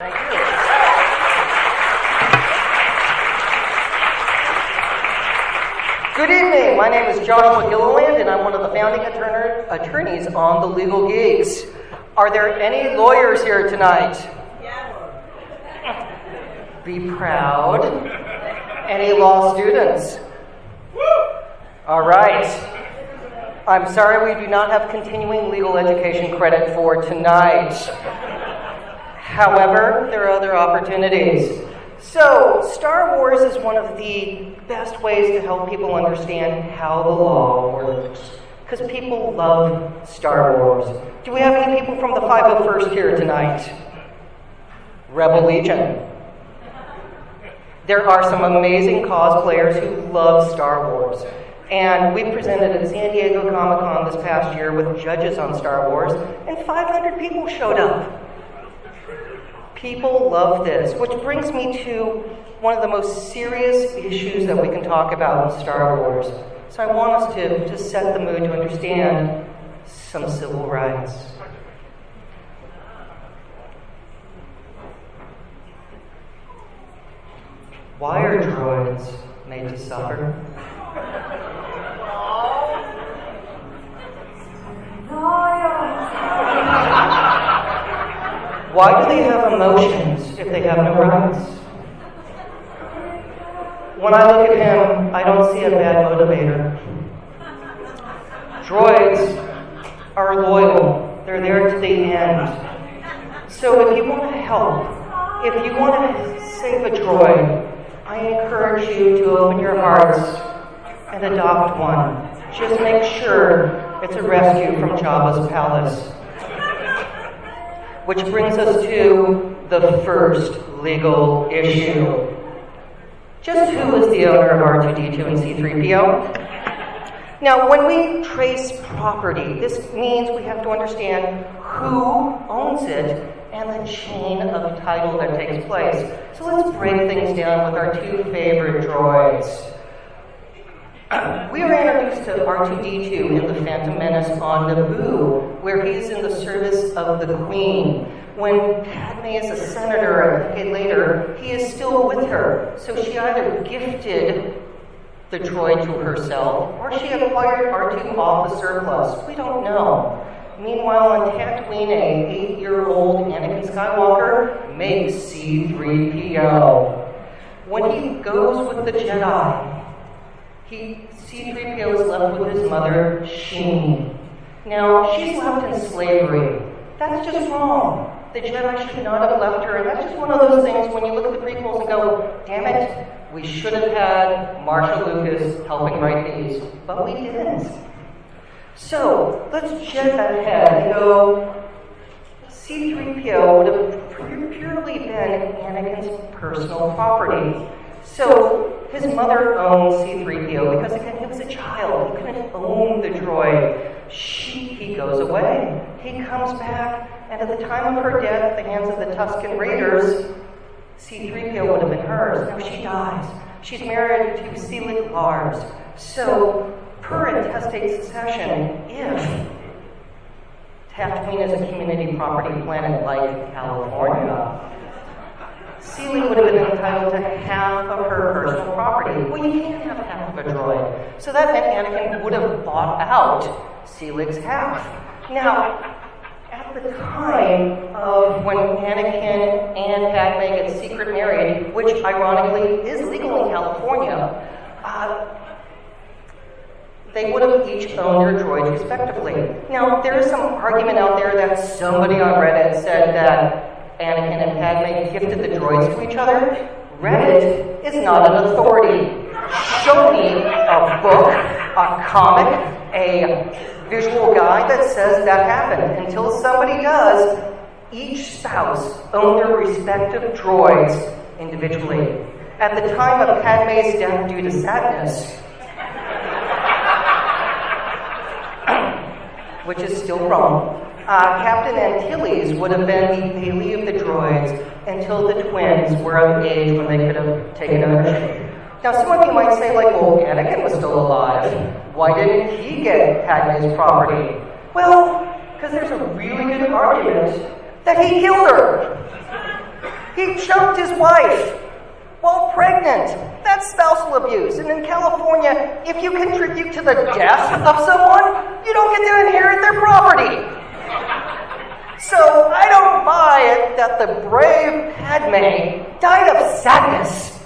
Thank you. Good evening. My name is Joshua Gilliland, and I'm one of the founding attorneys on the Legal Geeks. Are there any lawyers here tonight? Be proud. Any law students? All right. I'm sorry we do not have continuing legal education credit for tonight. However, there are other opportunities. So, Star Wars is one of the best ways to help people understand how the law works. Because people love Star Wars. Do we have any people from the 501st here tonight? Rebel Legion. There are some amazing cosplayers who love Star Wars. And we presented at San Diego Comic Con this past year with judges on Star Wars, and 500 people showed up. People love this, which brings me to one of the most serious issues that we can talk about in Star Wars. So I want us to, to set the mood to understand some civil rights. Why are droids made to suffer? Why do they have emotions if they have no rights? When I look at him, I don't see a bad motivator. Droids are loyal, they're there to the end. So if you want to help, if you want to save a droid, I encourage you to open your hearts and adopt one. Just make sure it's a rescue from Jabba's palace. Which brings us to the first legal issue. Just who is the owner of R2D2 and C3PO? Now, when we trace property, this means we have to understand who owns it and the chain of title that takes place. So let's break things down with our two favorite droids. We are introduced to R2D2 in The Phantom Menace on Naboo, where he is in the service of the Queen. When Padme is a senator a decade later, he is still with her. So she either gifted the droid to herself or she acquired R2 off the surplus. We don't know. Meanwhile, on Tatooine, a eight-year-old Anakin Skywalker makes C-3PO. When he goes with the Jedi, he, C-3PO is left with his mother, Shmi. Now, she's left in slavery. That's just wrong. The Jedi should not have left her, and that's just one of those things when you look at the prequels and go, damn it, we should have had Marcia Lucas helping write these, but we didn't. So, let's jet ahead and go, C-3PO would have purely been Anakin's personal property. So his mother owned C3PO because, again, he was a child. He couldn't own the droid. She, he goes away. He comes back, and at the time of her death at the hands of the Tusken Raiders, C3PO would have been hers. Now she dies. She's married to Cliegg Lars. So, per intestate succession, if Tatooine is a community property planet like California, Cliegg would have been entitled to half of her personal property. Well, you can't have half of a droid. So that meant Anakin would have bought out Cliegg's half. Now, at the time of when Anakin and Padme get secret married, which ironically is legal in California, uh, they would have each owned their droids respectively. Now, there is some argument out there that somebody on Reddit said that Anakin and Padme gifted the droids to each other, Reddit is not an authority. Show me a book, a comic, a visual guide that says that happened. Until somebody does, each spouse owned their respective droids individually. At the time of Padme's death due to sadness, which is still wrong, uh, Captain Antilles would have been the bailee of the droids until the twins were of age when they could have taken ownership. Now, some of you might say, like, well, Anakin was still alive. Why didn't he get Padme's property? Well, because there's a really good argument that he killed her. He choked his wife while pregnant. That's spousal abuse. And in California, if you contribute to the death of someone, you don't get to inherit their property. So I don't buy it that the brave Padme died of sadness.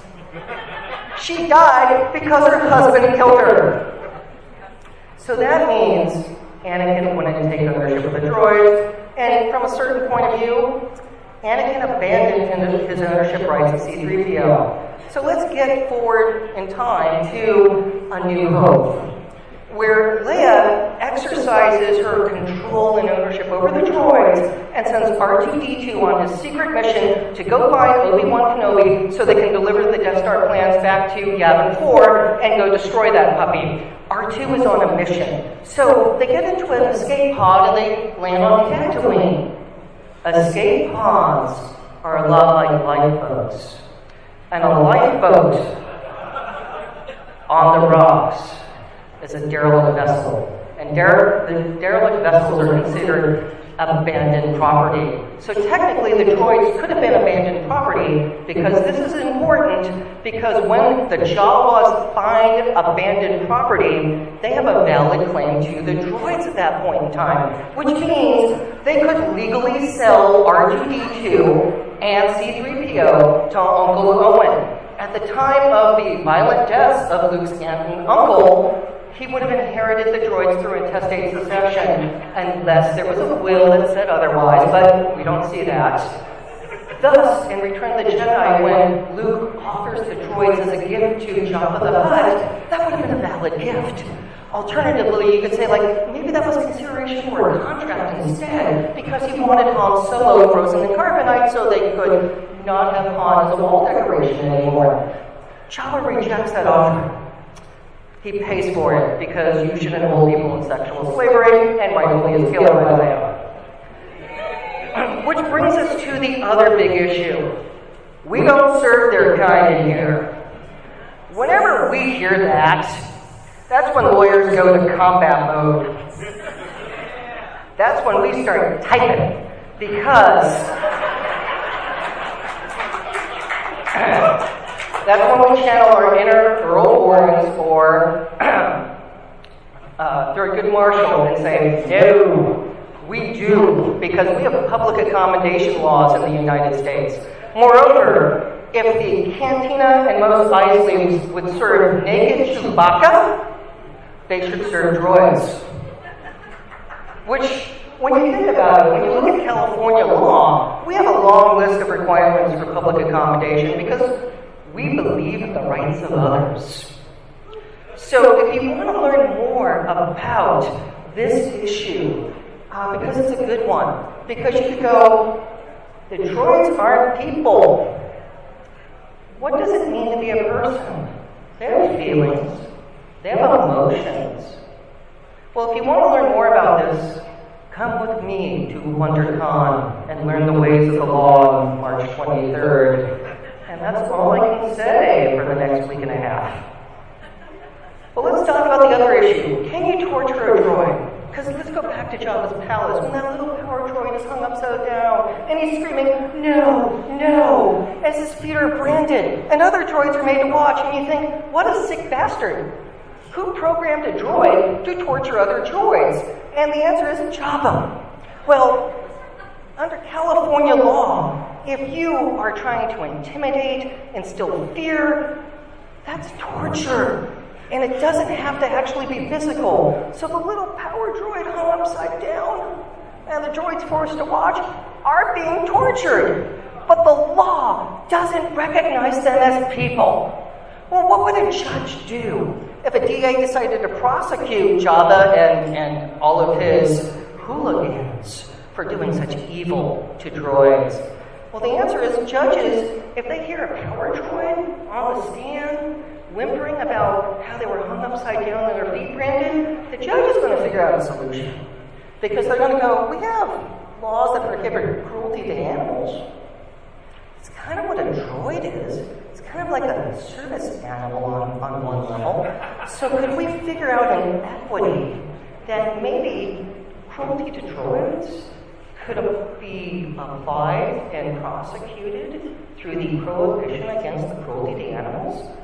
She died because her husband killed her. So that means Anakin wanted to take ownership of the droids, and from a certain point of view, Anakin abandoned his ownership rights of C3PO. So let's get forward in time to A New Hope where Leia exercises her control and ownership over the droids and sends R2D2 on his secret mission to go find Obi-Wan Kenobi so they can deliver the Death Star plans back to Yavin 4 and go destroy that puppy. R2 is on a mission. So they get into an escape pod and they land on Tatooine. Escape pods are a lot like lifeboats. And a lifeboat on the rocks is a derelict vessel. And dere- the derelict vessels are considered abandoned property. So technically, the droids could have been abandoned property because this is important because when the Jawas find abandoned property, they have a valid claim to the droids at that point in time, which means they could legally sell R2D2 and C3PO to Uncle Owen. At the time of the violent deaths of Luke's aunt and uncle, he would have inherited the droids through intestate succession, unless there was a will that said otherwise, but we don't see that. Thus, in Return of the Jedi, when Luke offers the droids as a gift to Jabba the Hutt, that would have been a valid gift. Alternatively, you could say, like, maybe that was consideration for a contract instead, because he wanted Han Solo frozen in carbonite so they could not have Han as a wall decoration anymore. Jabba rejects that offer. He pays for it because you shouldn't hold people in sexual slavery, and rightfully is killed by Leia. Which brings us to the other big issue. We don't serve their kind in here. Whenever we hear that, that's when lawyers go to combat mode. That's when we start typing because That's when we channel our inner Earl Warrens or uh, Thurgood Marshall and say, no, we do, because we have public accommodation laws in the United States. Moreover, if the cantina and Mos Eisley would serve naked Chewbacca, they should serve droids. Which, when you think about it, when you look at California law, we have a long list of requirements for public accommodation because we believe in the rights of others. So, if you want to learn more about this issue, uh, because it's a good one, because you could go, the droids aren't people. What does it mean to be a person? They have feelings, they have emotions. Well, if you want to learn more about this, come with me to WonderCon and learn the ways of the law on March 23rd. That's all I can say for the next week and a half. But let's talk about the other issue. Can you torture a droid? Because let's go back to Jabba's palace when that little power droid is hung upside down and he's screaming, No, no, as his feet are branded and other droids are made to watch. And you think, What a sick bastard. Who programmed a droid to torture other droids? And the answer is Jabba. Well, under California law, if you are trying to intimidate, instill fear, that's torture. And it doesn't have to actually be physical. So the little power droid hung upside down and the droids forced to watch are being tortured. But the law doesn't recognize them as people. Well, what would a judge do if a DA decided to prosecute Jabba and, and all of his hooligans for doing such evil to droids? Well, the answer is judges, if they hear a power droid on the stand whimpering about how they were hung upside down and their feet branded, the judge is going to figure out a solution. Because they're going to go, we have laws that prohibit cruelty to animals. It's kind of what a droid is. It's kind of like a service animal on, on one level. So could we figure out an equity that maybe cruelty to droids could be applied and prosecuted through the prohibition against the cruelty to animals?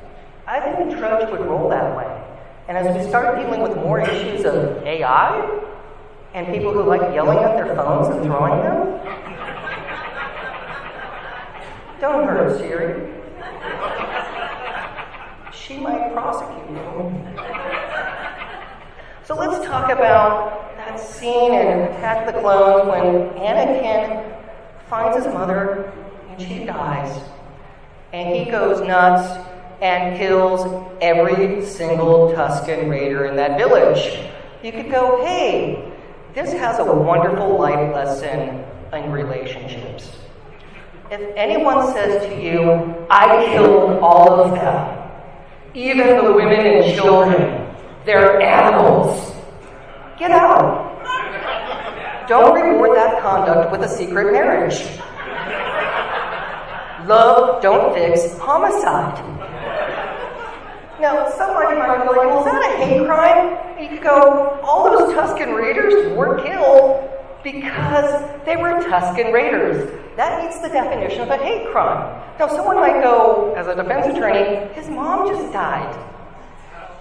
I think the trudge would roll that way. And as we start dealing with more issues of AI and people who like yelling at their phones and throwing them, don't hurt Siri. She might prosecute you. So let's talk about scene in Attack the Clones when Anakin finds his mother and she dies. And he goes nuts and kills every single Tusken Raider in that village. You could go, hey, this has a wonderful life lesson in relationships. If anyone says to you, I killed all of them, even the women and children, they're animals, get out. Don't reward that conduct with a secret marriage. Love, don't fix homicide. Now, somebody might go like, well, is that a hate crime? And you could go, all those Tusken Raiders were killed because they were Tusken Raiders. That meets the definition of a hate crime. Now, someone might go, as a defense attorney, his mom just died.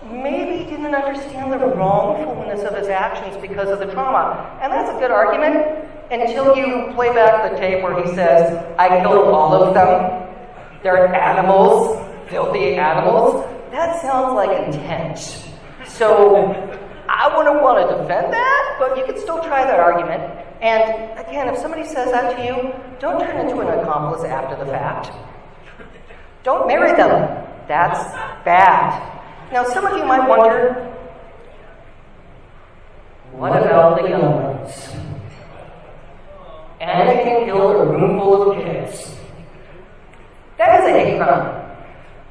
Maybe he didn't understand the wrongfulness of his actions because of the trauma. And that's a good argument until you play back the tape where he says, I killed all of them. They're animals, filthy animals. That sounds like intent. So I wouldn't want to defend that, but you could still try that argument. And again, if somebody says that to you, don't turn into an accomplice after the fact. Don't marry them. That's bad. Now, some of you might wonder what about the young ones? Anakin killed a room full of kids. That is a hate crime.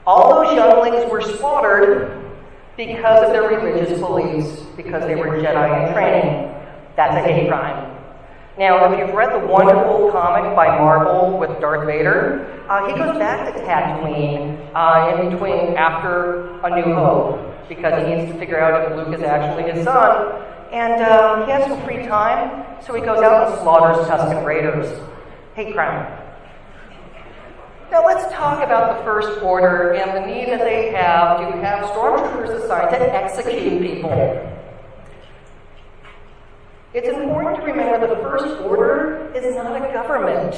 All those younglings were slaughtered because of their religious beliefs, because they were Jedi in training. That's a hate crime. Now, if you've read the wonderful comic by Marvel with Darth Vader, uh, he goes back to Tatooine uh, in between after A New Hope because he needs to figure out if Luke is actually his son. And uh, he has some free time, so he goes out and slaughters Tusken Raiders. Hate crime. Now let's talk about the First Order and the need that they have to have stormtroopers assigned to execute people. It's important to remember that the First Order is not a government.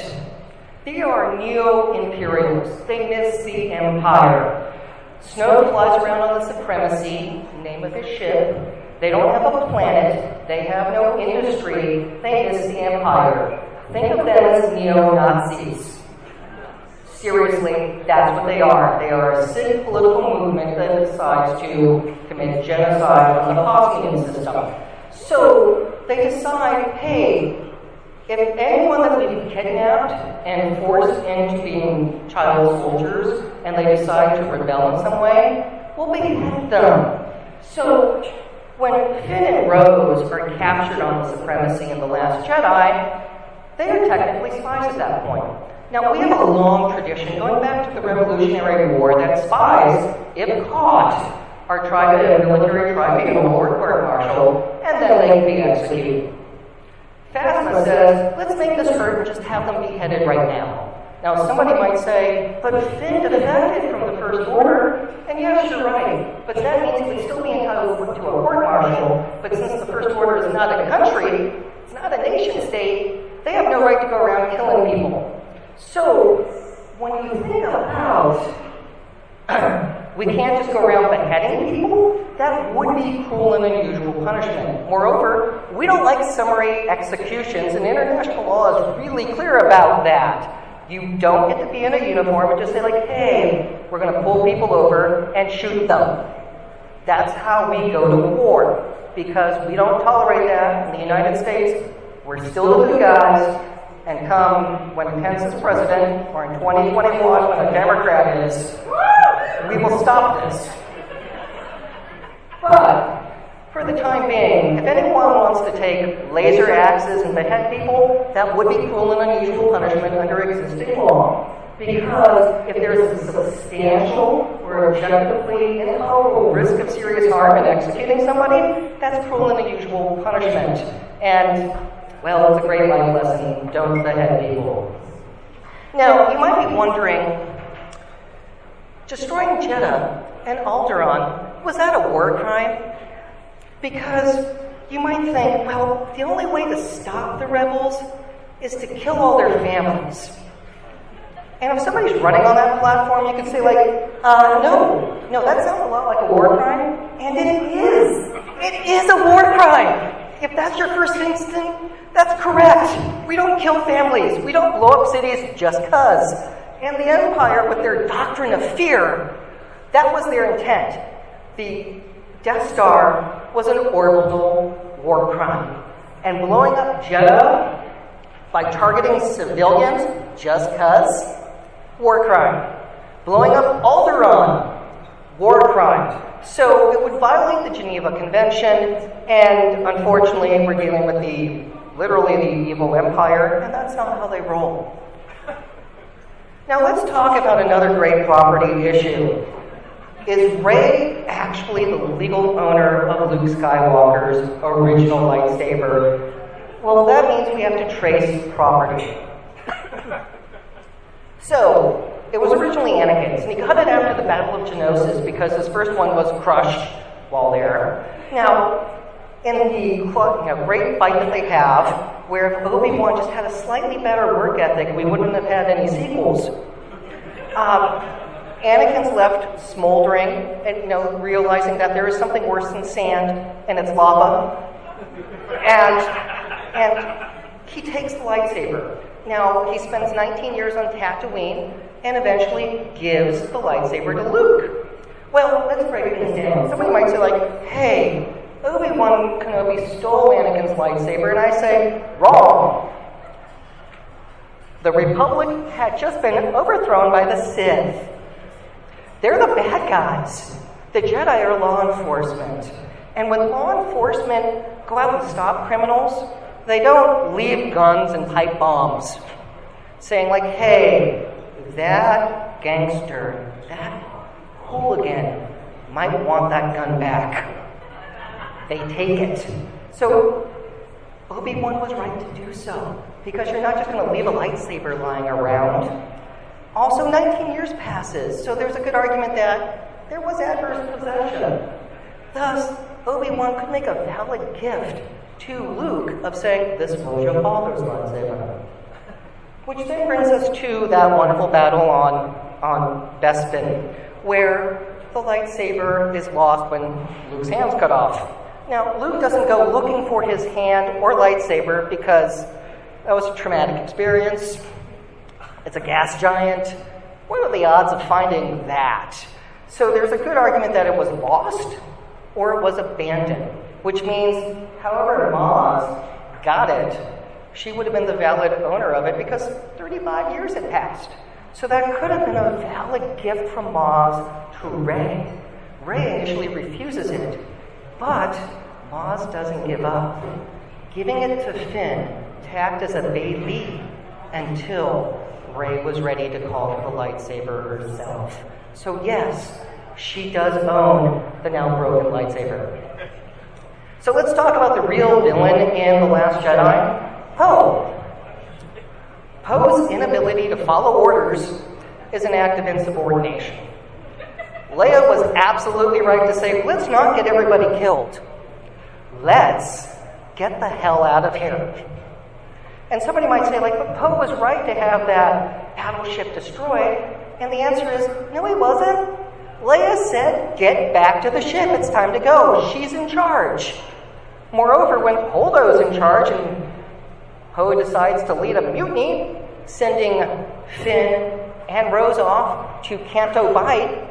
They are neo-imperialists. They miss the empire. Snoke flies around on the Supremacy, name of his ship. They don't have a planet. They have no industry. They miss the empire. Think of them as neo-Nazis. Seriously, that's what they are. They are a sick political movement that decides to commit genocide on the Hosnian system. So they decide, hey, if anyone that we've kidnapped and forced into being child soldiers and they decide to rebel in some way, we'll behead them. So when Finn and Rose are captured on the supremacy in The Last Jedi, they are technically spies at that point. Now, we have a long tradition going back to the Revolutionary War that spies, if caught, are tried at a military tribunal or court martial, and then they can be executed. Phasma says, let's make this hurt and just have them beheaded right now. Now, somebody might say, but Finn defected from the First Order, and yes, you're right, but that means would still be entitled to a court martial, but since the First Order is not a country, it's not a nation state, they have no right to go around killing people. So, when you think about we can't just go around beheading people, that would be cruel and unusual punishment. Moreover, we don't like summary executions, and international law is really clear about that. You don't get to be in a uniform and just say, like, hey, we're going to pull people over and shoot them. That's how we go to war, because we don't tolerate that in the United States. We're still the good guys, and come when Pence is president or in 2021 when a Democrat is, we will stop this. But for the time being, if anyone wants to take laser axes and behead people, that would be cruel and unusual punishment under existing law. Because if there's a substantial or objectively intolerable risk of serious harm in executing somebody, that's cruel and unusual punishment. And well, it's a great life lesson. Don't behead people. Now, you might be wondering destroying Jedha and Alderaan, was that a war crime? Because you might think, well, the only way to stop the rebels is to kill all their families. And if somebody's running on that platform, you can say, like, uh, no, no, that sounds a lot like a war crime. And it is. It is a war crime. If that's your first instinct, that's correct. We don't kill families. We don't blow up cities just cuz. And the Empire, with their doctrine of fear, that was their intent. The Death Star was an orbital war crime. And blowing up Jedha by targeting civilians just cuz, war crime. Blowing up Alderaan, war crime. So it would violate the Geneva Convention, and unfortunately, we're dealing with the literally the evil empire, and that's not how they roll. Now let's talk about another great property issue. Is Rey actually the legal owner of Luke Skywalker's original lightsaber? Well, that means we have to trace property. so, it was originally Anakin's, and he got it after the Battle of Geonosis because his first one was crushed while there. Now, in the you know, great fight that they have, where if Obi Wan just had a slightly better work ethic, we wouldn't have had any sequels. Um, Anakin's left smoldering and you know realizing that there is something worse than sand, and it's lava. And and he takes the lightsaber. Now he spends 19 years on Tatooine, and eventually gives the lightsaber to Luke. Well, let's break this down. Somebody might say, like, hey, Obi-Wan Kenobi stole Anakin's lightsaber, and I say, wrong. The Republic had just been overthrown by the Sith. They're the bad guys. The Jedi are law enforcement. And when law enforcement go out and stop criminals, they don't leave guns and pipe bombs saying, like, hey, that gangster, that hooligan might want that gun back. They take it. So Obi Wan was right to do so because you're not just going to leave a lightsaber lying around. Also, 19 years passes, so there's a good argument that there was adverse possession. Thus, Obi Wan could make a valid gift to Luke of saying, This was your father's lightsaber. Which then brings us to that wonderful battle on, on Bespin, where the lightsaber is lost when Luke's hand's cut off. Now, Luke doesn't go looking for his hand or lightsaber because that was a traumatic experience. It's a gas giant. What are the odds of finding that? So there's a good argument that it was lost or it was abandoned, which means, however, Maz got it she would have been the valid owner of it because 35 years had passed. So that could have been a valid gift from Maz to Rey. Rey initially refuses it, but Maz doesn't give up. Giving it to Finn tacked as a baby until Rey was ready to call for the lightsaber herself. So, yes, she does own the now broken lightsaber. So, let's talk about the real villain in The Last Jedi Poe. Poe's inability to follow orders is an act of insubordination. Leia was absolutely right to say, let's not get everybody killed. Let's get the hell out of here. And somebody might say, like, but Poe was right to have that battleship destroyed. And the answer is, no, he wasn't. Leia said, get back to the ship. It's time to go. She's in charge. Moreover, when Holdo's in charge and Poe decides to lead a mutiny, sending Finn and Rose off to Canto Bight.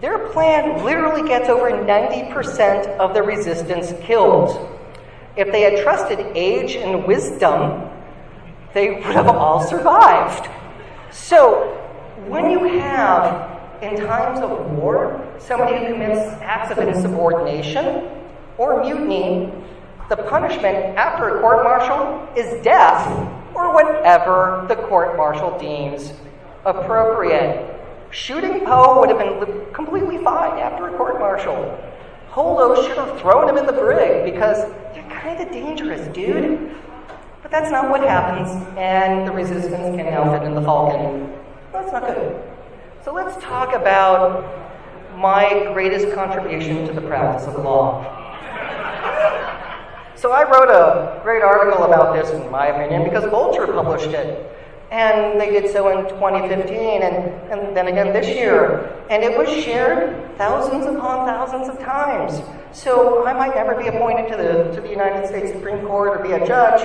Their plan literally gets over 90% of the resistance killed. If they had trusted age and wisdom, they would have all survived. So, when you have, in times of war, somebody who commits acts of insubordination or mutiny, the punishment after a court martial is death or whatever the court martial deems appropriate. Shooting Poe would have been completely fine after a court martial. Holdo should have thrown him in the brig because you're kind of dangerous, dude. But that's not what happens, and the resistance can now fit in the Falcon. That's not good. So let's talk about my greatest contribution to the practice of law. So I wrote a great article about this, in my opinion, because Vulture published it. And they did so in 2015 and, and then again this year. And it was shared thousands upon thousands of times. So I might never be appointed to the, to the United States Supreme Court or be a judge,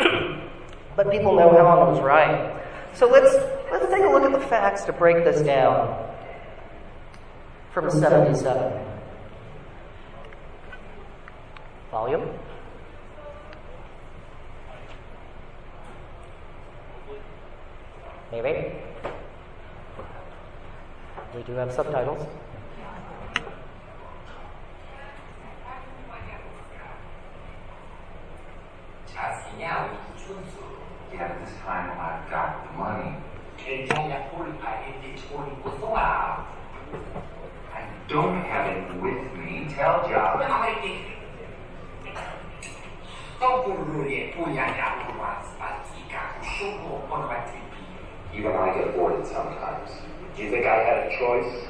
but people know Helen was right. So let's, let's take a look at the facts to break this down from 77. Volume. Maybe. We do have subtitles. Yeah, this time I've got the money. I don't have it with me. Tell Job. Even I get bored sometimes. Do you think I had a choice?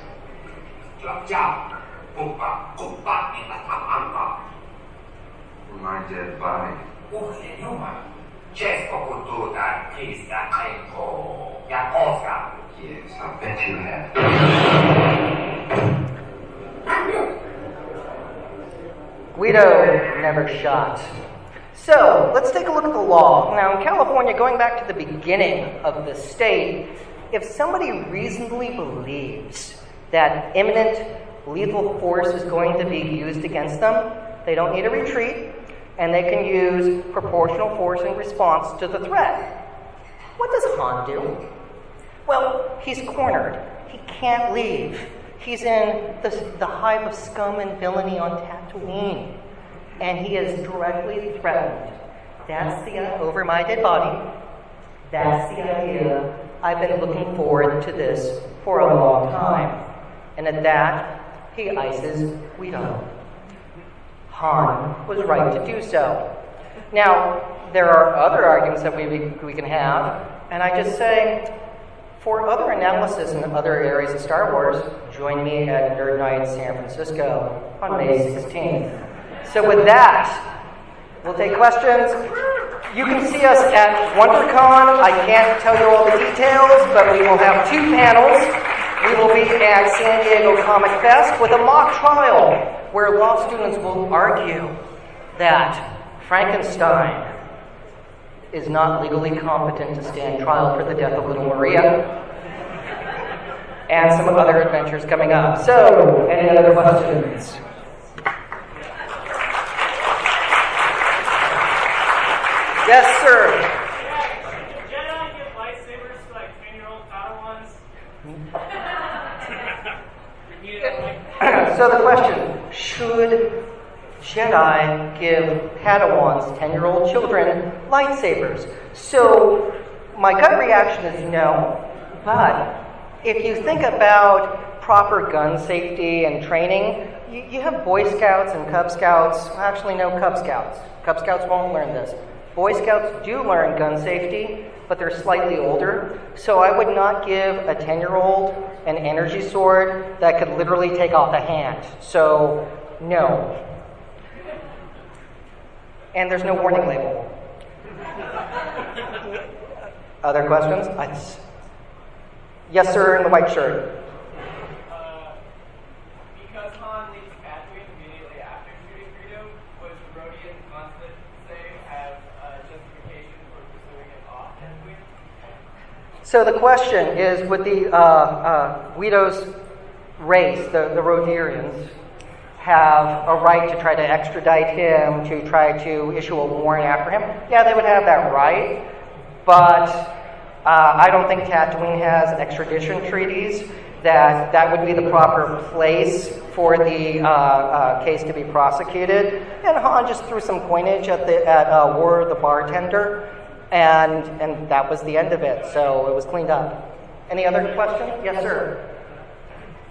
My dead body. Yes, I bet you have. Greedo never shot. So let's take a look at the law. Now, in California, going back to the beginning of the state, if somebody reasonably believes that imminent lethal force is going to be used against them, they don't need a retreat, and they can use proportional force in response to the threat. What does Han do? Well, he's cornered. He can't leave. He's in the, the hive of scum and villainy on Tatooine, and he is directly threatened. That's the over my dead body. That's the idea. I've been looking forward to this for a long time. And at that, he ices Greedo. Han was right to do so. Now, there are other arguments that we, we can have, and I just say, for other analysis in other areas of Star Wars, join me at Nerd Nite San Francisco on May 16th. So, with that, we'll take questions. You can see us at WonderCon. I can't tell you all the details, but we will have two panels. We will be at San Diego Comic Fest with a mock trial where law students will argue that Frankenstein is not legally competent to stand trial for the death of little Maria. And some other adventures coming up. So, any other questions? Yes, sir. Jedi give lightsabers to like 10 year old Padawans? You know, like, so the question should Jedi give Padawans, 10 year old children, lightsabers? So my gut reaction is no, but if you think about proper gun safety and training, you, you have Boy Scouts and Cub Scouts. Actually, no Cub Scouts. Cub Scouts won't learn this. Boy Scouts do learn gun safety, but they're slightly older. So I would not give a 10 year old an energy sword that could literally take off a hand. So, no. And there's no warning label. Other questions? Yes, sir, in the white shirt. uh, because Han leaves Tatooine immediately after shooting Greedo, was Rodian constant say as uh, justification for pursuing it off Tatooine? So the question is would the uh, uh, Greedo's race, the, the have a right to try to extradite him, to try to issue a warrant after him? Yeah, they would have that right, but uh, I don't think Tatooine has extradition treaties. That that would be the proper place for the uh, uh, case to be prosecuted. And Han just threw some coinage at the at uh, Wuher the bartender, and, and that was the end of it. So it was cleaned up. Any other question? Yes, sir.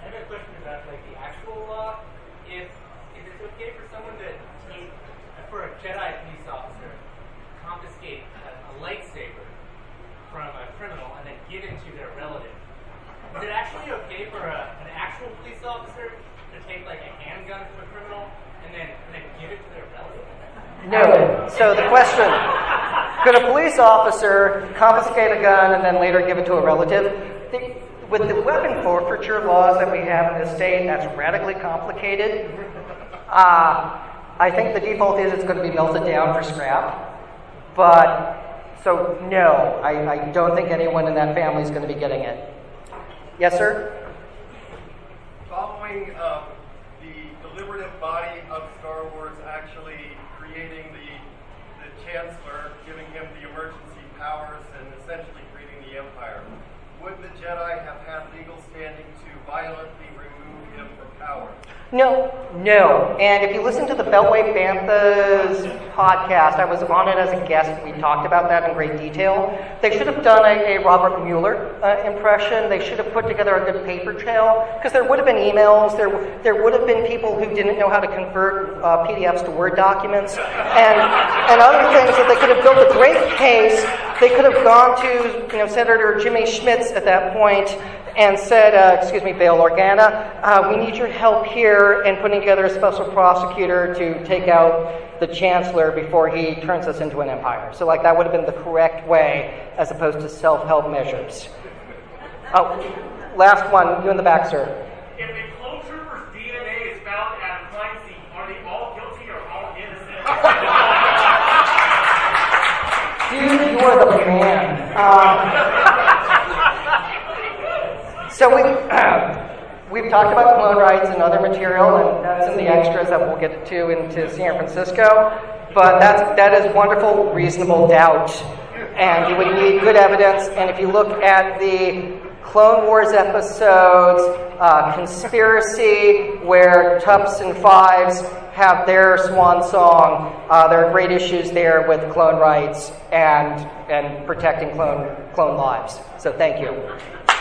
I have a question about like the actual law. If, if it's okay for someone to take, for a Jedi police officer, confiscate a, lightsaber from a criminal and then give it to their relative, is it actually okay for a, an actual police officer to take like a handgun from a criminal and then give it to their relative? No. So the question could a police officer confiscate a gun and then later give it to a relative? The, with the weapon forfeiture laws that we have in this state, that's radically complicated. Uh, I think the default is it's going to be melted down for scrap. But, so no, I, I don't think anyone in that family is going to be getting it. Yes, sir? Following um, the deliberative body of Star Wars actually creating the, the Chancellor, giving him the emergency powers, and essentially creating the Empire, would the Jedi have had legal standing to violently remove him from power? No, no. And if you listen to the Beltway Banthas podcast, I was on it as a guest. We talked about that in great detail. They should have done a, a Robert Mueller uh, impression. They should have put together a good paper trail because there would have been emails. There, there would have been people who didn't know how to convert uh, PDFs to Word documents and, and other things that they could have built a great case. They could have gone to you know Senator Jimmy Smits at that point and said, uh, excuse me, Bail Organa, uh, we need your help here in putting together a special prosecutor to take out the chancellor before he turns us into an empire. So, like, that would have been the correct way as opposed to self help measures. Oh, last one, you in the back, sir. If a clone trooper's DNA is found at a crime scene, are they all guilty or all innocent? Dude, you are the man. Um, so we, we've talked about clone rights and other material, and that's in the extras that we'll get to into San Francisco. But that's, that is wonderful, reasonable doubt. And you would need good evidence. And if you look at the Clone Wars episodes, uh, Conspiracy, where Tupps and Fives have their swan song, uh, there are great issues there with clone rights and, and protecting clone, clone lives. So thank you.